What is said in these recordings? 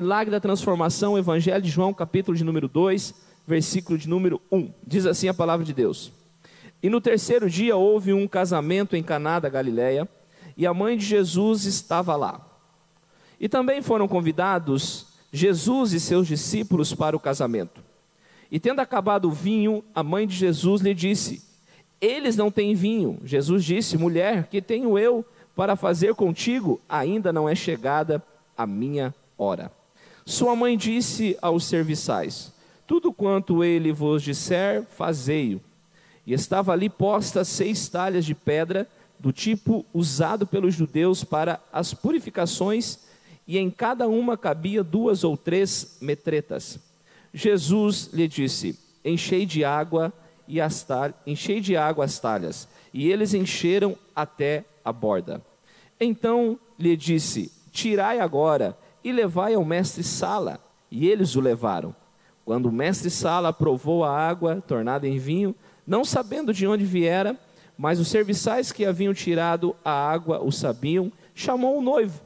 milagre da transformação, Evangelho de João, capítulo de número 2, versículo de número 1. Diz assim a palavra de Deus: E no terceiro dia houve um casamento em Caná da Galileia, e a mãe de Jesus estava lá. E também foram convidados Jesus e seus discípulos para o casamento. E tendo acabado o vinho, a mãe de Jesus lhe disse: Eles não têm vinho. Jesus disse: Mulher, que tenho eu para fazer contigo? Ainda não é chegada a minha hora. Sua mãe disse aos serviçais: Tudo quanto ele vos disser, fazei-o. E estava ali postas seis talhas de pedra, do tipo usado pelos judeus para as purificações, e em cada uma cabia duas ou três metretas. Jesus lhe disse: Enchei de água e as talhas, enchei de água as talhas, e eles encheram até a borda. Então lhe disse: Tirai agora e levai ao mestre Sala. E eles o levaram. Quando o mestre Sala provou a água tornada em vinho, não sabendo de onde viera, mas os serviçais que haviam tirado a água o sabiam, chamou o noivo.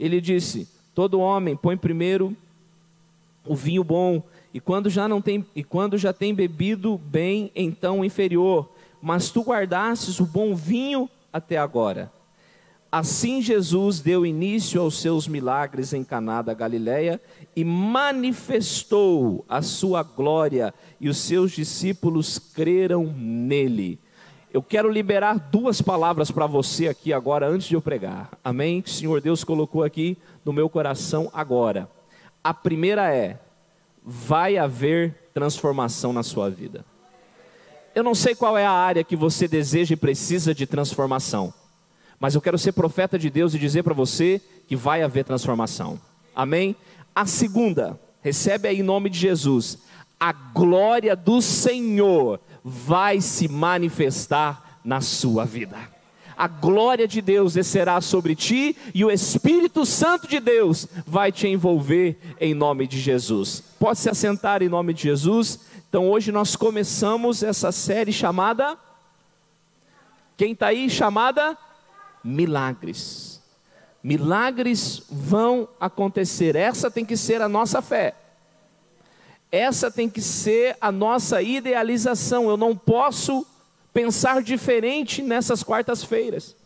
Ele disse: Todo homem põe primeiro o vinho bom, e quando já não tem e quando já tem bebido bem, então inferior, mas tu guardastes o bom vinho até agora. Assim Jesus deu início aos seus milagres em Caná da Galileia e manifestou a sua glória, e os seus discípulos creram nele. Eu quero liberar duas palavras para você aqui agora antes de eu pregar. Amém? Que o Senhor Deus colocou aqui no meu coração agora. A primeira é: vai haver transformação na sua vida. Eu não sei qual é a área que você deseja e precisa de transformação. Mas eu quero ser profeta de Deus e dizer para você que vai haver transformação. Amém? A segunda, recebe aí em nome de Jesus. A glória do Senhor vai se manifestar na sua vida. A glória de Deus descerá sobre ti e o Espírito Santo de Deus vai te envolver em nome de Jesus. Pode se assentar em nome de Jesus. Então hoje nós começamos essa série chamada. Quem está aí? Chamada milagres. Milagres vão acontecer. Essa tem que ser a nossa fé. Essa tem que ser a nossa idealização. Eu não posso pensar diferente nessas quartas-feiras.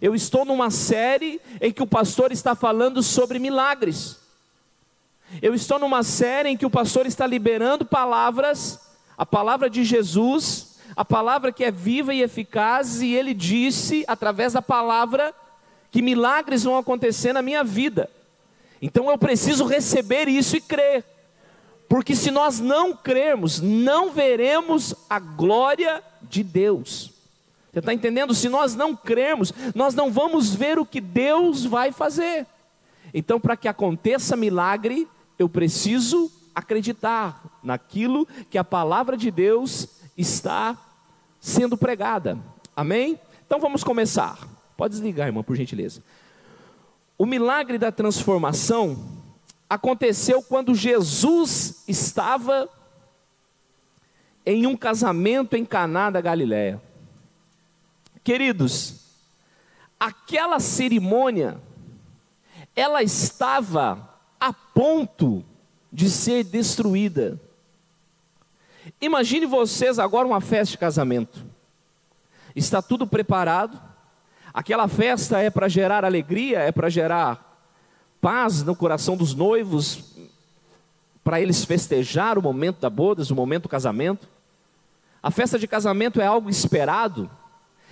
Eu estou numa série em que o pastor está falando sobre milagres. Eu estou numa série em que o pastor está liberando palavras, a palavra de Jesus, a palavra que é viva e eficaz, e ele disse, através da palavra, que milagres vão acontecer na minha vida. Então eu preciso receber isso e crer, porque se nós não crermos, não veremos a glória de Deus. Você está entendendo? Se nós não crermos, nós não vamos ver o que Deus vai fazer. Então, para que aconteça milagre, eu preciso acreditar naquilo que a palavra de Deus está sendo pregada. Amém? Então vamos começar. Pode desligar, irmão, por gentileza. O milagre da transformação aconteceu quando Jesus estava em um casamento em Caná da Galiléia. Queridos, aquela cerimônia ela estava a ponto de ser destruída. Imagine vocês agora uma festa de casamento. Está tudo preparado. Aquela festa é para gerar alegria, é para gerar paz no coração dos noivos, para eles festejar o momento da bodas, o momento do casamento. A festa de casamento é algo esperado,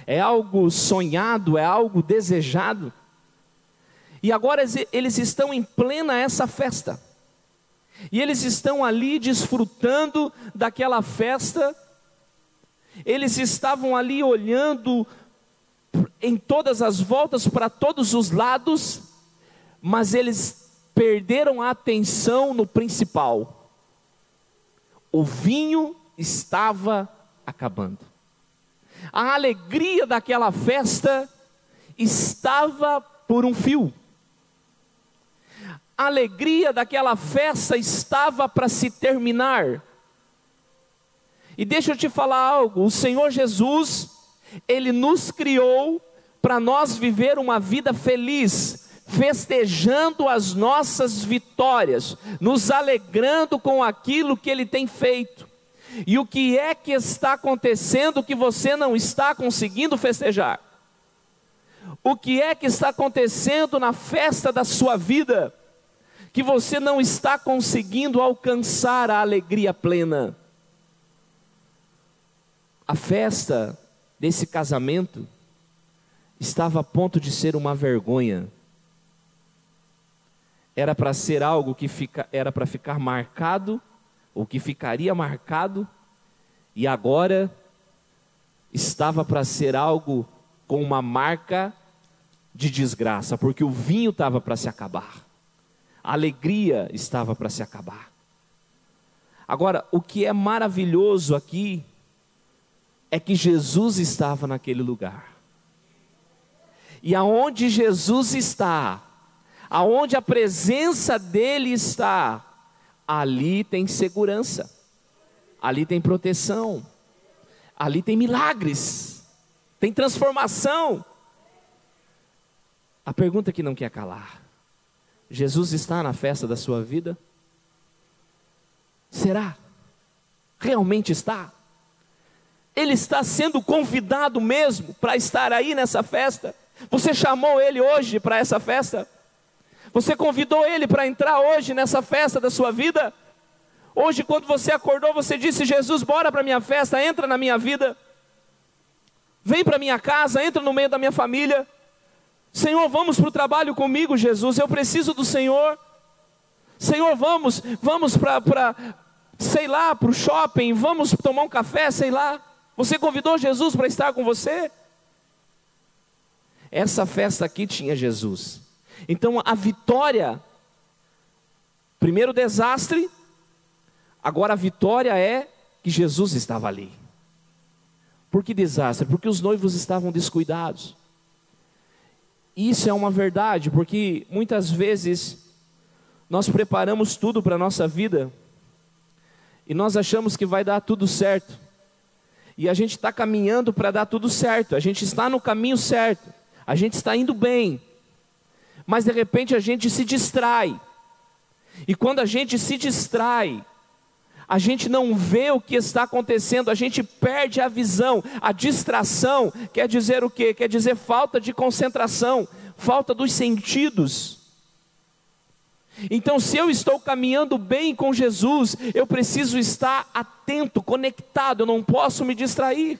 é algo sonhado, é algo desejado. E agora eles estão em plena essa festa. E eles estão ali desfrutando daquela festa, eles estavam ali olhando em todas as voltas, para todos os lados, mas eles perderam a atenção no principal. O vinho estava acabando. A alegria daquela festa estava por um fio a alegria daquela festa estava para se terminar. E deixa eu te falar algo: o Senhor Jesus, Ele nos criou para nós viver uma vida feliz, festejando as nossas vitórias, nos alegrando com aquilo que Ele tem feito. E o que é que está acontecendo que você não está conseguindo festejar? O que é que está acontecendo na festa da sua vida que você não está conseguindo alcançar a alegria plena? A festa desse casamento estava a ponto de ser uma vergonha. Era para ser algo que fica, era para ficar marcado, ou que ficaria marcado, e agora estava para ser algo com uma marca de desgraça, porque o vinho estava para se acabar, a alegria estava para se acabar. Agora, o que é maravilhoso aqui é que Jesus estava naquele lugar. E aonde Jesus está, aonde a presença dele está, ali tem segurança, ali tem proteção, ali tem milagres, tem transformação. A pergunta que não quer calar: Jesus está na festa da sua vida? Será? Realmente está? Ele está sendo convidado mesmo para estar aí nessa festa? Você chamou ele hoje para essa festa? Você convidou ele para entrar hoje nessa festa da sua vida? Hoje, quando você acordou, você disse: Jesus, bora para minha festa, entra na minha vida, vem para minha casa, entra no meio da minha família. Senhor, vamos para o trabalho comigo, Jesus, eu preciso do Senhor. Senhor, vamos, vamos para, sei lá, para o shopping, vamos tomar um café, sei lá. Você convidou Jesus para estar com você? Essa festa aqui tinha Jesus. Então a vitória, primeiro desastre, agora a vitória é que Jesus estava ali. Por que desastre? Porque os noivos estavam descuidados. Isso é uma verdade, porque muitas vezes nós preparamos tudo para a nossa vida e nós achamos que vai dar tudo certo. E a gente está caminhando para dar tudo certo, a gente está no caminho certo a gente está indo bem, mas de repente a gente se distrai. E quando a gente se distrai, a gente não vê o que está acontecendo, a gente perde a visão. A distração quer dizer o quê? Quer dizer falta de concentração, falta dos sentidos. Então, se eu estou caminhando bem com Jesus, eu preciso estar atento, conectado, eu não posso me distrair.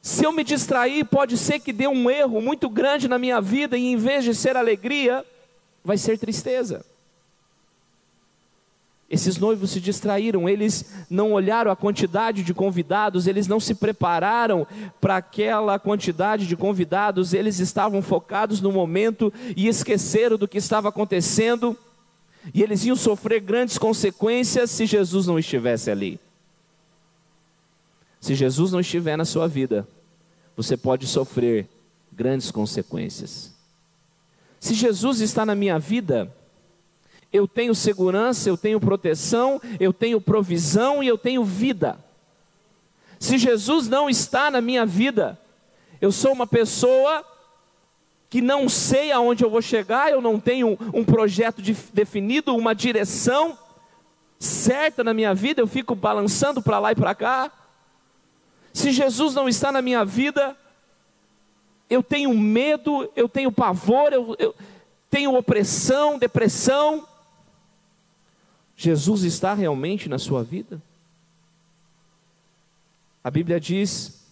Se eu me distrair, pode ser que dê um erro muito grande na minha vida e em vez de ser alegria, vai ser tristeza. Esses noivos se distraíram, eles não olharam a quantidade de convidados, eles não se prepararam para aquela quantidade de convidados, eles estavam focados no momento e esqueceram do que estava acontecendo, e eles iam sofrer grandes consequências se Jesus não estivesse ali. Se Jesus não estiver na sua vida, você pode sofrer grandes consequências. Se Jesus está na minha vida, eu tenho segurança, eu tenho proteção, eu tenho provisão e eu tenho vida. Se Jesus não está na minha vida, eu sou uma pessoa que não sei aonde eu vou chegar, eu não tenho um projeto de, definido, uma direção certa na minha vida, eu fico balançando para lá e para cá. Se Jesus não está na minha vida, eu tenho medo, eu tenho pavor, eu, eu tenho opressão, depressão. Jesus está realmente na sua vida? A Bíblia diz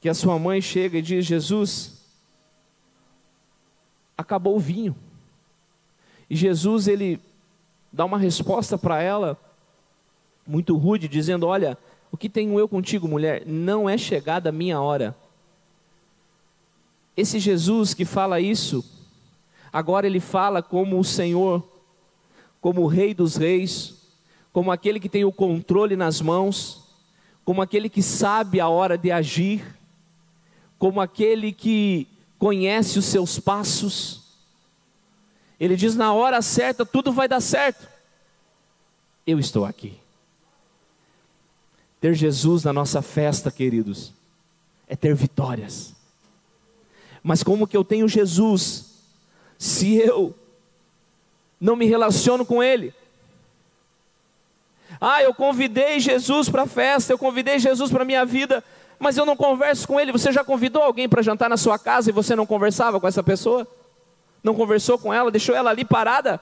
que a sua mãe chega e diz: Jesus, acabou o vinho. E Jesus ele dá uma resposta para ela muito rude, dizendo: Olha, o que tenho eu contigo, mulher? Não é chegada a minha hora. Esse Jesus que fala isso, agora ele fala como o Senhor, como o Rei dos Reis, como aquele que tem o controle nas mãos, como aquele que sabe a hora de agir, como aquele que conhece os seus passos. Ele diz: na hora certa tudo vai dar certo. Eu estou aqui. Ter Jesus na nossa festa, queridos, é ter vitórias. Mas como que eu tenho Jesus se eu não me relaciono com Ele? Ah, eu convidei Jesus para a festa, eu convidei Jesus para a minha vida, mas eu não converso com Ele. Você já convidou alguém para jantar na sua casa e você não conversava com essa pessoa? Não conversou com ela, deixou ela ali parada?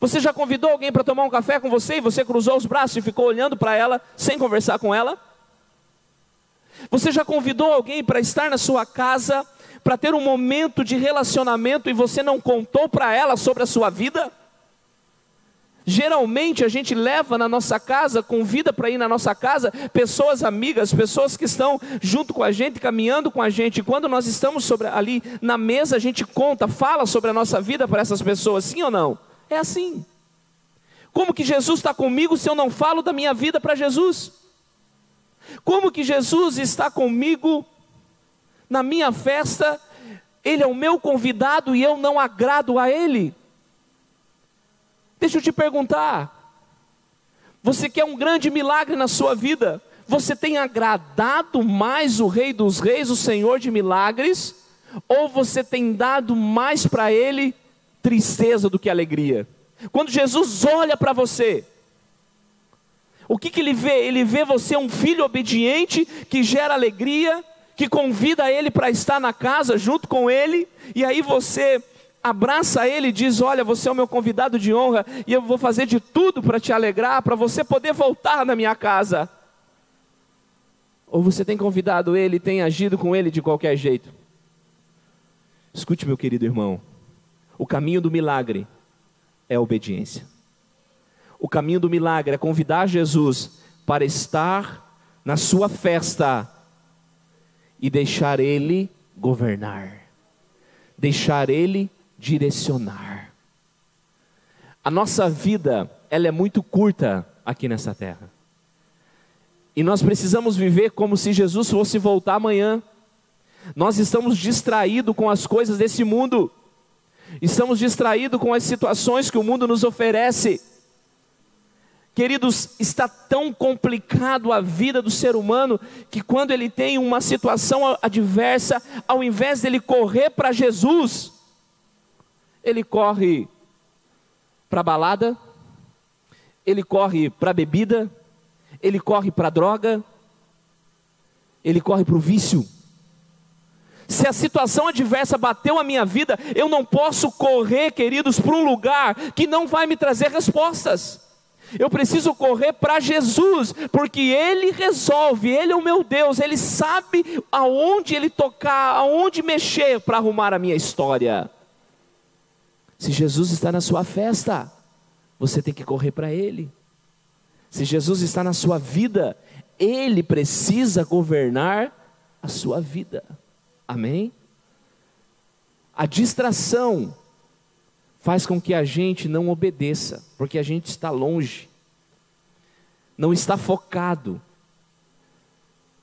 Você já convidou alguém para tomar um café com você e você cruzou os braços e ficou olhando para ela sem conversar com ela? Você já convidou alguém para estar na sua casa, para ter um momento de relacionamento e você não contou para ela sobre a sua vida? Geralmente a gente leva na nossa casa, convida para ir na nossa casa, pessoas amigas, pessoas que estão junto com a gente, caminhando com a gente. E quando nós estamos sobre, ali na mesa, a gente conta, fala sobre a nossa vida para essas pessoas, sim ou não? É assim. Como que Jesus está comigo se eu não falo da minha vida para Jesus? Como que Jesus está comigo na minha festa? Ele é o meu convidado e eu não agrado a Ele. Deixa eu te perguntar: você quer um grande milagre na sua vida? Você tem agradado mais o Rei dos Reis, o Senhor de milagres? Ou você tem dado mais para Ele tristeza do que alegria? Quando Jesus olha para você, o que, que ele vê? Ele vê você um filho obediente que gera alegria, que convida ele para estar na casa junto com ele, e aí você abraça ele e diz: Olha, você é o meu convidado de honra e eu vou fazer de tudo para te alegrar, para você poder voltar na minha casa. Ou você tem convidado ele e tem agido com ele de qualquer jeito? Escute, meu querido irmão: o caminho do milagre é a obediência. O caminho do milagre é convidar Jesus para estar na sua festa e deixar ele governar, deixar ele direcionar. A nossa vida, ela é muito curta aqui nessa terra. E nós precisamos viver como se Jesus fosse voltar amanhã. Nós estamos distraídos com as coisas desse mundo. Estamos distraídos com as situações que o mundo nos oferece. Queridos, está tão complicado a vida do ser humano que quando ele tem uma situação adversa, ao invés dele correr para Jesus, ele corre para balada, ele corre para bebida, ele corre para droga, ele corre para o vício. Se a situação adversa bateu a minha vida, eu não posso correr, queridos, para um lugar que não vai me trazer respostas. Eu preciso correr para Jesus, porque Ele resolve, Ele é o meu Deus, Ele sabe aonde Ele tocar, aonde mexer para arrumar a minha história. Se Jesus está na sua festa, você tem que correr para Ele. Se Jesus está na sua vida, Ele precisa governar a sua vida. Amém? A distração faz com que a gente não obedeça, porque a gente está longe, não está focado.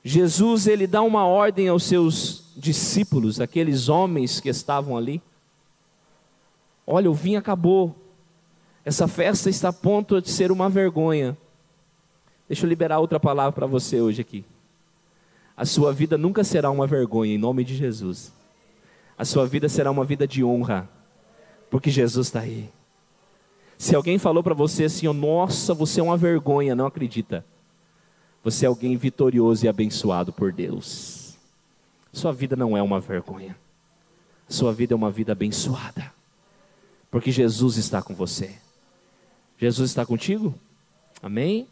Jesus ele dá uma ordem aos seus discípulos, aqueles homens que estavam ali. Olha, o vinho acabou. Essa festa está a ponto de ser uma vergonha. Deixa eu liberar outra palavra para você hoje aqui. A sua vida nunca será uma vergonha, em nome de Jesus. A sua vida será uma vida de honra, porque Jesus está aí. Se alguém falou para você assim, oh, nossa, você é uma vergonha, não acredita. Você é alguém vitorioso e abençoado por Deus. Sua vida não é uma vergonha. Sua vida é uma vida abençoada porque Jesus está com você. Jesus está contigo? Amém?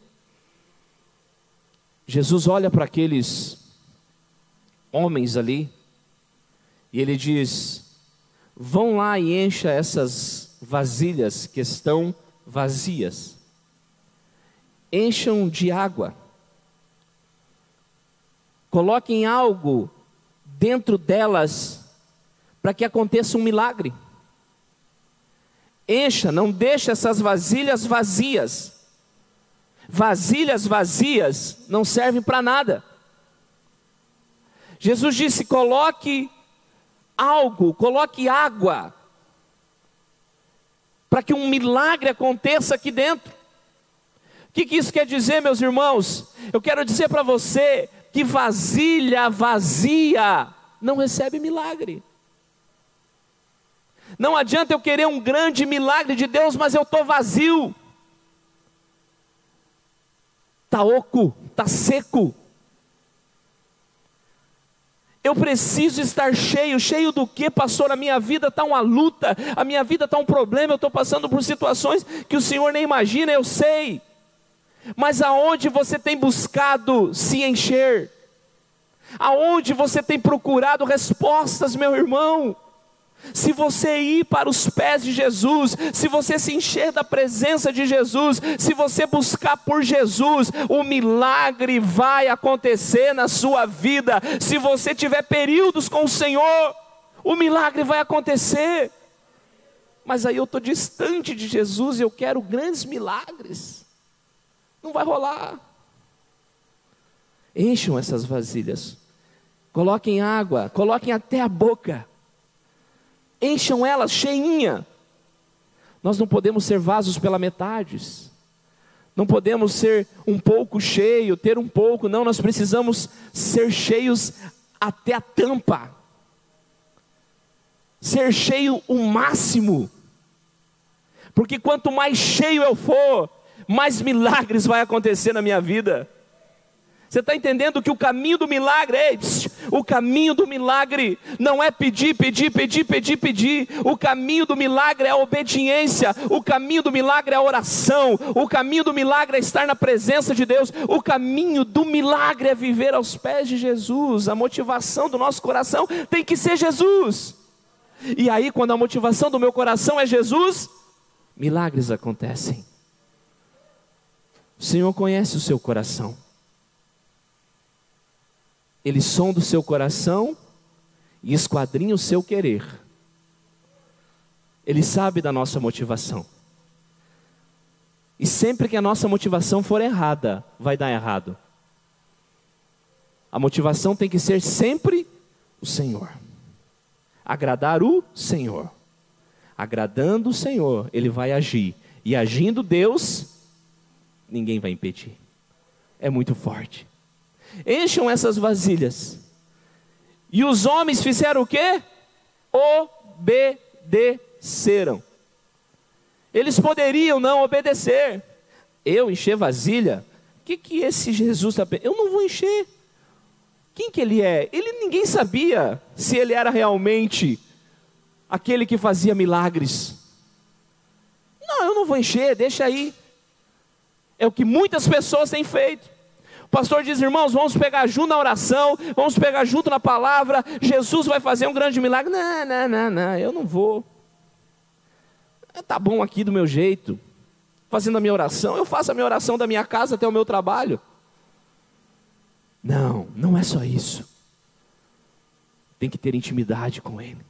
Jesus olha para aqueles homens ali e ele diz: Vão lá e encha essas vasilhas que estão vazias. Encham de água. Coloquem algo dentro delas para que aconteça um milagre encha, não deixa essas vasilhas vazias. Vasilhas vazias não servem para nada. Jesus disse: coloque algo, coloque água, para que um milagre aconteça aqui dentro. O que, que isso quer dizer, meus irmãos? Eu quero dizer para você que vasilha vazia não recebe milagre. Não adianta eu querer um grande milagre de Deus, mas eu estou vazio. Está oco, está seco. Eu preciso estar cheio, cheio do que, pastor? A minha vida está uma luta, a minha vida está um problema, eu estou passando por situações que o Senhor nem imagina, eu sei. Mas aonde você tem buscado se encher? Aonde você tem procurado respostas, meu irmão? Se você ir para os pés de Jesus, se você se encher da presença de Jesus, se você buscar por Jesus, o milagre vai acontecer na sua vida. Se você tiver períodos com o Senhor, o milagre vai acontecer. Mas aí eu estou distante de Jesus e eu quero grandes milagres. Não vai rolar. Encham essas vasilhas, coloquem água, coloquem até a boca encham elas cheinha. Nós não podemos ser vasos pela metade. Não podemos ser um pouco cheio, ter um pouco, não, nós precisamos ser cheios até a tampa. Ser cheio o máximo. Porque quanto mais cheio eu for, mais milagres vai acontecer na minha vida. Você está entendendo que o caminho do milagre, é o caminho do milagre não é pedir, pedir, pedir, pedir, pedir. O caminho do milagre é a obediência. O caminho do milagre é a oração. O caminho do milagre é estar na presença de Deus. O caminho do milagre é viver aos pés de Jesus. A motivação do nosso coração tem que ser Jesus. E aí, quando a motivação do meu coração é Jesus, milagres acontecem. O Senhor conhece o seu coração. Ele sonda o seu coração e esquadrinha o seu querer. Ele sabe da nossa motivação. E sempre que a nossa motivação for errada, vai dar errado. A motivação tem que ser sempre o Senhor. Agradar o Senhor. Agradando o Senhor, ele vai agir. E agindo Deus, ninguém vai impedir. É muito forte. Encham essas vasilhas. E os homens fizeram o quê? Obedeceram. Eles poderiam não obedecer. Eu encher vasilha? O que, que esse Jesus está pensando? Eu não vou encher. Quem que ele é? Ele ninguém sabia se ele era realmente aquele que fazia milagres. Não, eu não vou encher, deixa aí. É o que muitas pessoas têm feito. Pastor diz, irmãos, vamos pegar junto na oração, vamos pegar junto na palavra, Jesus vai fazer um grande milagre. Não, não, não, não, eu não vou. Está bom aqui do meu jeito, fazendo a minha oração, eu faço a minha oração da minha casa até o meu trabalho. Não, não é só isso. Tem que ter intimidade com Ele.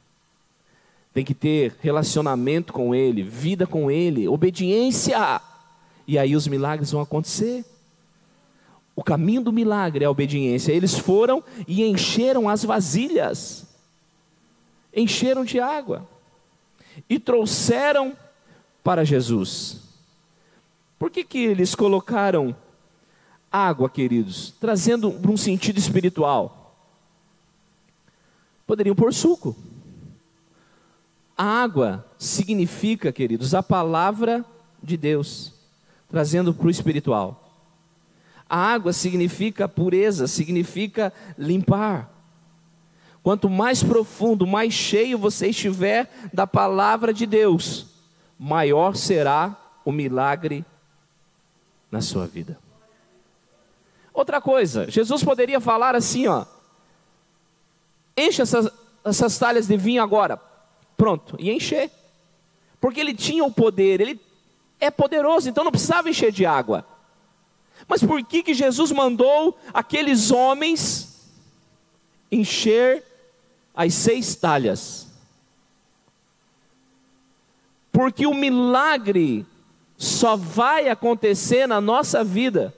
Tem que ter relacionamento com Ele, vida com Ele, obediência. E aí os milagres vão acontecer. O caminho do milagre é a obediência. Eles foram e encheram as vasilhas, encheram de água e trouxeram para Jesus. Por que, que eles colocaram água, queridos? Trazendo um sentido espiritual. Poderiam pôr suco. A água significa, queridos, a palavra de Deus, trazendo para o espiritual. A água significa pureza, significa limpar. Quanto mais profundo, mais cheio você estiver da palavra de Deus, maior será o milagre na sua vida. Outra coisa, Jesus poderia falar assim, ó, enche essas, essas talhas de vinho agora, pronto, e encher, porque ele tinha o poder, ele é poderoso, então não precisava encher de água. Mas por que, que Jesus mandou aqueles homens encher as seis talhas? Porque o milagre só vai acontecer na nossa vida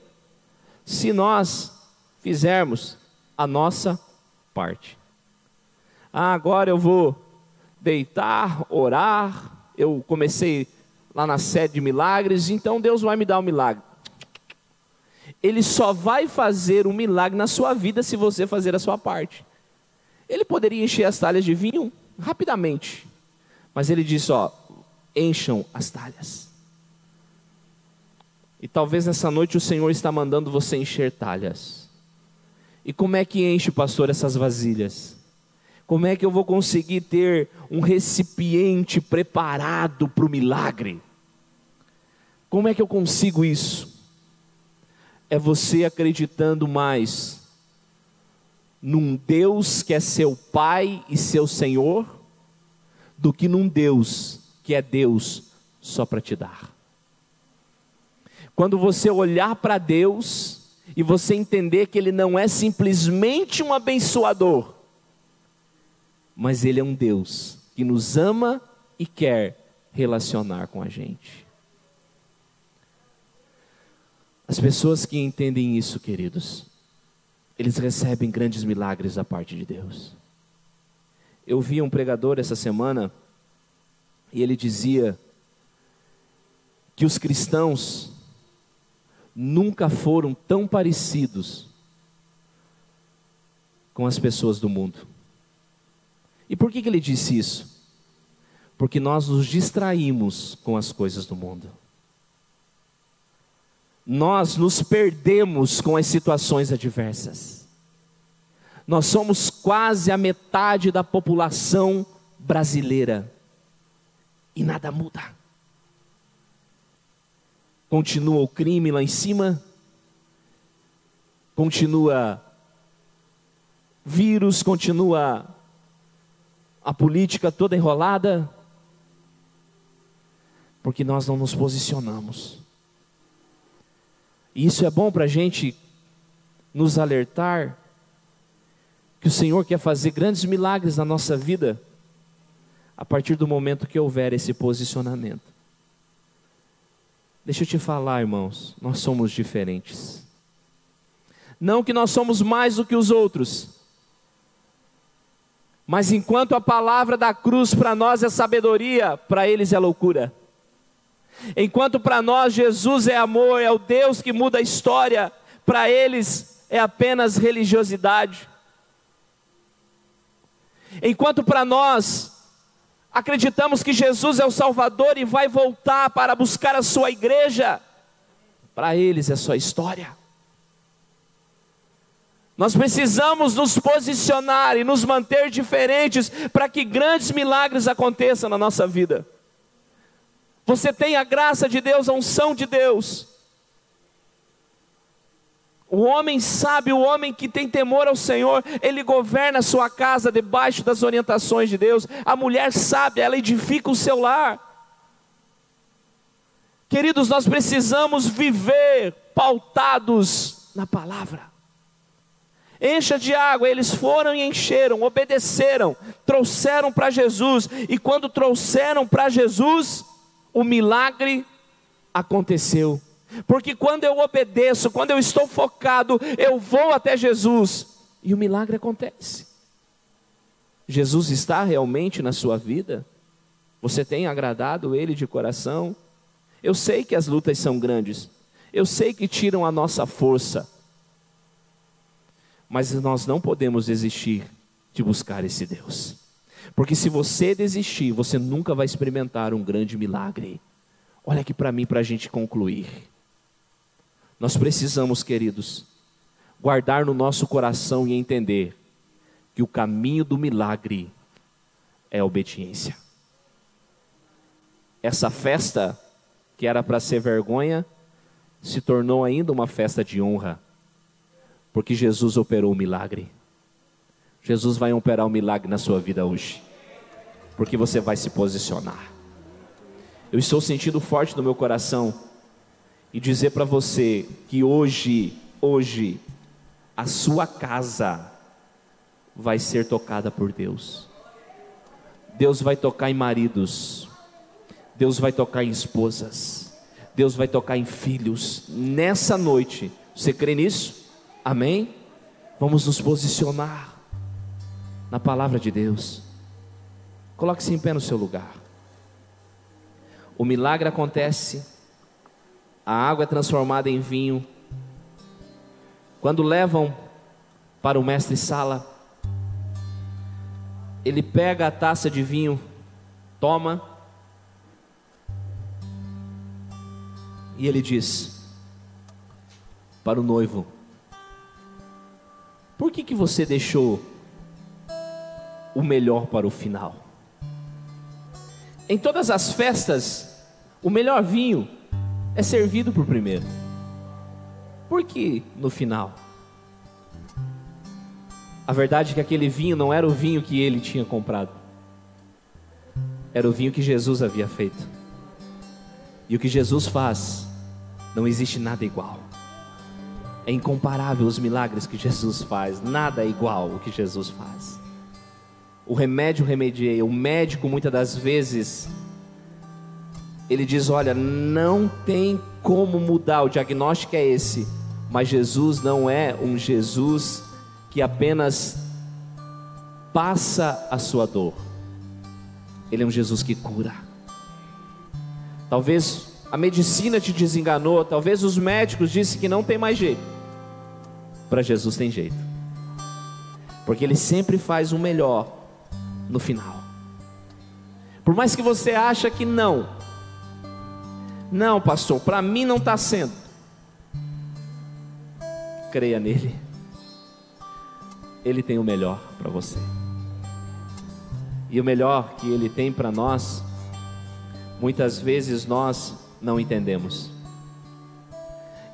se nós fizermos a nossa parte. Ah, agora eu vou deitar, orar. Eu comecei lá na sede de milagres, então Deus vai me dar o um milagre. Ele só vai fazer um milagre na sua vida se você fazer a sua parte. Ele poderia encher as talhas de vinho rapidamente, mas ele disse: Ó, encham as talhas. E talvez nessa noite o Senhor está mandando você encher talhas. E como é que enche, pastor, essas vasilhas? Como é que eu vou conseguir ter um recipiente preparado para o milagre? Como é que eu consigo isso? É você acreditando mais num Deus que é seu Pai e seu Senhor, do que num Deus que é Deus só para te dar. Quando você olhar para Deus e você entender que Ele não é simplesmente um abençoador, mas Ele é um Deus que nos ama e quer relacionar com a gente. As pessoas que entendem isso, queridos, eles recebem grandes milagres da parte de Deus. Eu vi um pregador essa semana e ele dizia que os cristãos nunca foram tão parecidos com as pessoas do mundo. E por que, que ele disse isso? Porque nós nos distraímos com as coisas do mundo. Nós nos perdemos com as situações adversas. Nós somos quase a metade da população brasileira e nada muda. Continua o crime lá em cima, continua vírus, continua a política toda enrolada, porque nós não nos posicionamos. E isso é bom para a gente nos alertar que o Senhor quer fazer grandes milagres na nossa vida a partir do momento que houver esse posicionamento. Deixa eu te falar, irmãos, nós somos diferentes. Não que nós somos mais do que os outros, mas enquanto a palavra da cruz para nós é sabedoria, para eles é loucura. Enquanto para nós Jesus é amor, é o Deus que muda a história, para eles é apenas religiosidade. Enquanto para nós acreditamos que Jesus é o Salvador e vai voltar para buscar a sua igreja, para eles é só história. Nós precisamos nos posicionar e nos manter diferentes para que grandes milagres aconteçam na nossa vida. Você tem a graça de Deus, a unção de Deus. O homem sábio, o homem que tem temor ao Senhor, ele governa a sua casa debaixo das orientações de Deus. A mulher sábia, ela edifica o seu lar. Queridos, nós precisamos viver pautados na palavra. Encha de água, eles foram e encheram, obedeceram, trouxeram para Jesus, e quando trouxeram para Jesus, o milagre aconteceu. Porque quando eu obedeço, quando eu estou focado, eu vou até Jesus e o milagre acontece. Jesus está realmente na sua vida? Você tem agradado Ele de coração? Eu sei que as lutas são grandes, eu sei que tiram a nossa força, mas nós não podemos desistir de buscar esse Deus. Porque se você desistir, você nunca vai experimentar um grande milagre. Olha aqui para mim, para a gente concluir. Nós precisamos, queridos, guardar no nosso coração e entender que o caminho do milagre é a obediência. Essa festa, que era para ser vergonha, se tornou ainda uma festa de honra, porque Jesus operou o milagre. Jesus vai operar um milagre na sua vida hoje, porque você vai se posicionar. Eu estou sentindo forte no meu coração e dizer para você que hoje, hoje, a sua casa vai ser tocada por Deus. Deus vai tocar em maridos, Deus vai tocar em esposas, Deus vai tocar em filhos. Nessa noite, você crê nisso? Amém? Vamos nos posicionar na palavra de Deus. Coloque-se em pé no seu lugar. O milagre acontece, a água é transformada em vinho. Quando levam para o mestre Sala, Ele pega a taça de vinho, toma, e ele diz para o noivo: Por que, que você deixou o melhor para o final? Em todas as festas, o melhor vinho é servido por primeiro. Por que no final? A verdade é que aquele vinho não era o vinho que ele tinha comprado, era o vinho que Jesus havia feito. E o que Jesus faz, não existe nada igual. É incomparável os milagres que Jesus faz, nada é igual o que Jesus faz. O remédio remedia, o médico muitas das vezes ele diz: Olha, não tem como mudar, o diagnóstico é esse, mas Jesus não é um Jesus que apenas passa a sua dor, Ele é um Jesus que cura. Talvez a medicina te desenganou, talvez os médicos disseram que não tem mais jeito. Para Jesus tem jeito, porque Ele sempre faz o melhor no final. Por mais que você acha que não, não, pastor, para mim não está sendo. Creia nele. Ele tem o melhor para você. E o melhor que Ele tem para nós, muitas vezes nós não entendemos.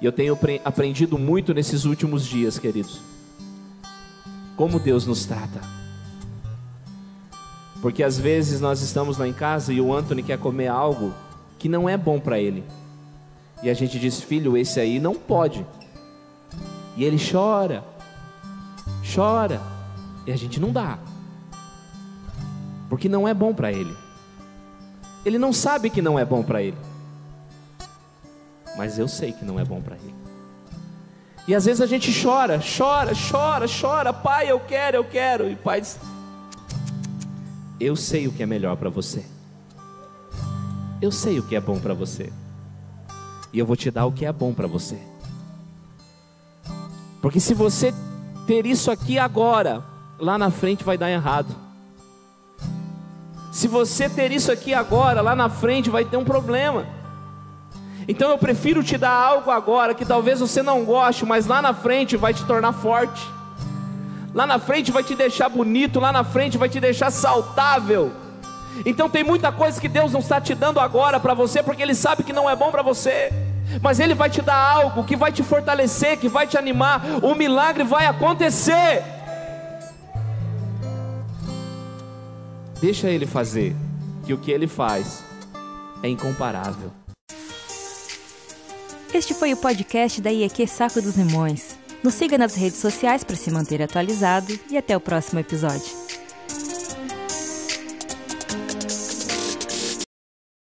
E eu tenho aprendido muito nesses últimos dias, queridos, como Deus nos trata. Porque às vezes nós estamos lá em casa e o Anthony quer comer algo que não é bom para ele. E a gente diz, filho, esse aí não pode. E ele chora, chora, e a gente não dá, porque não é bom para ele. Ele não sabe que não é bom para ele, mas eu sei que não é bom para ele. E às vezes a gente chora, chora, chora, chora, pai, eu quero, eu quero, e pai diz: Eu sei o que é melhor para você, eu sei o que é bom para você, e eu vou te dar o que é bom para você. Porque se você ter isso aqui agora, lá na frente vai dar errado. Se você ter isso aqui agora, lá na frente vai ter um problema. Então eu prefiro te dar algo agora que talvez você não goste, mas lá na frente vai te tornar forte. Lá na frente vai te deixar bonito, lá na frente vai te deixar saudável. Então tem muita coisa que Deus não está te dando agora para você, porque Ele sabe que não é bom para você mas Ele vai te dar algo que vai te fortalecer, que vai te animar. O milagre vai acontecer. Deixa Ele fazer, que o que Ele faz é incomparável. Este foi o podcast da IEQ Saco dos Limões. Nos siga nas redes sociais para se manter atualizado e até o próximo episódio.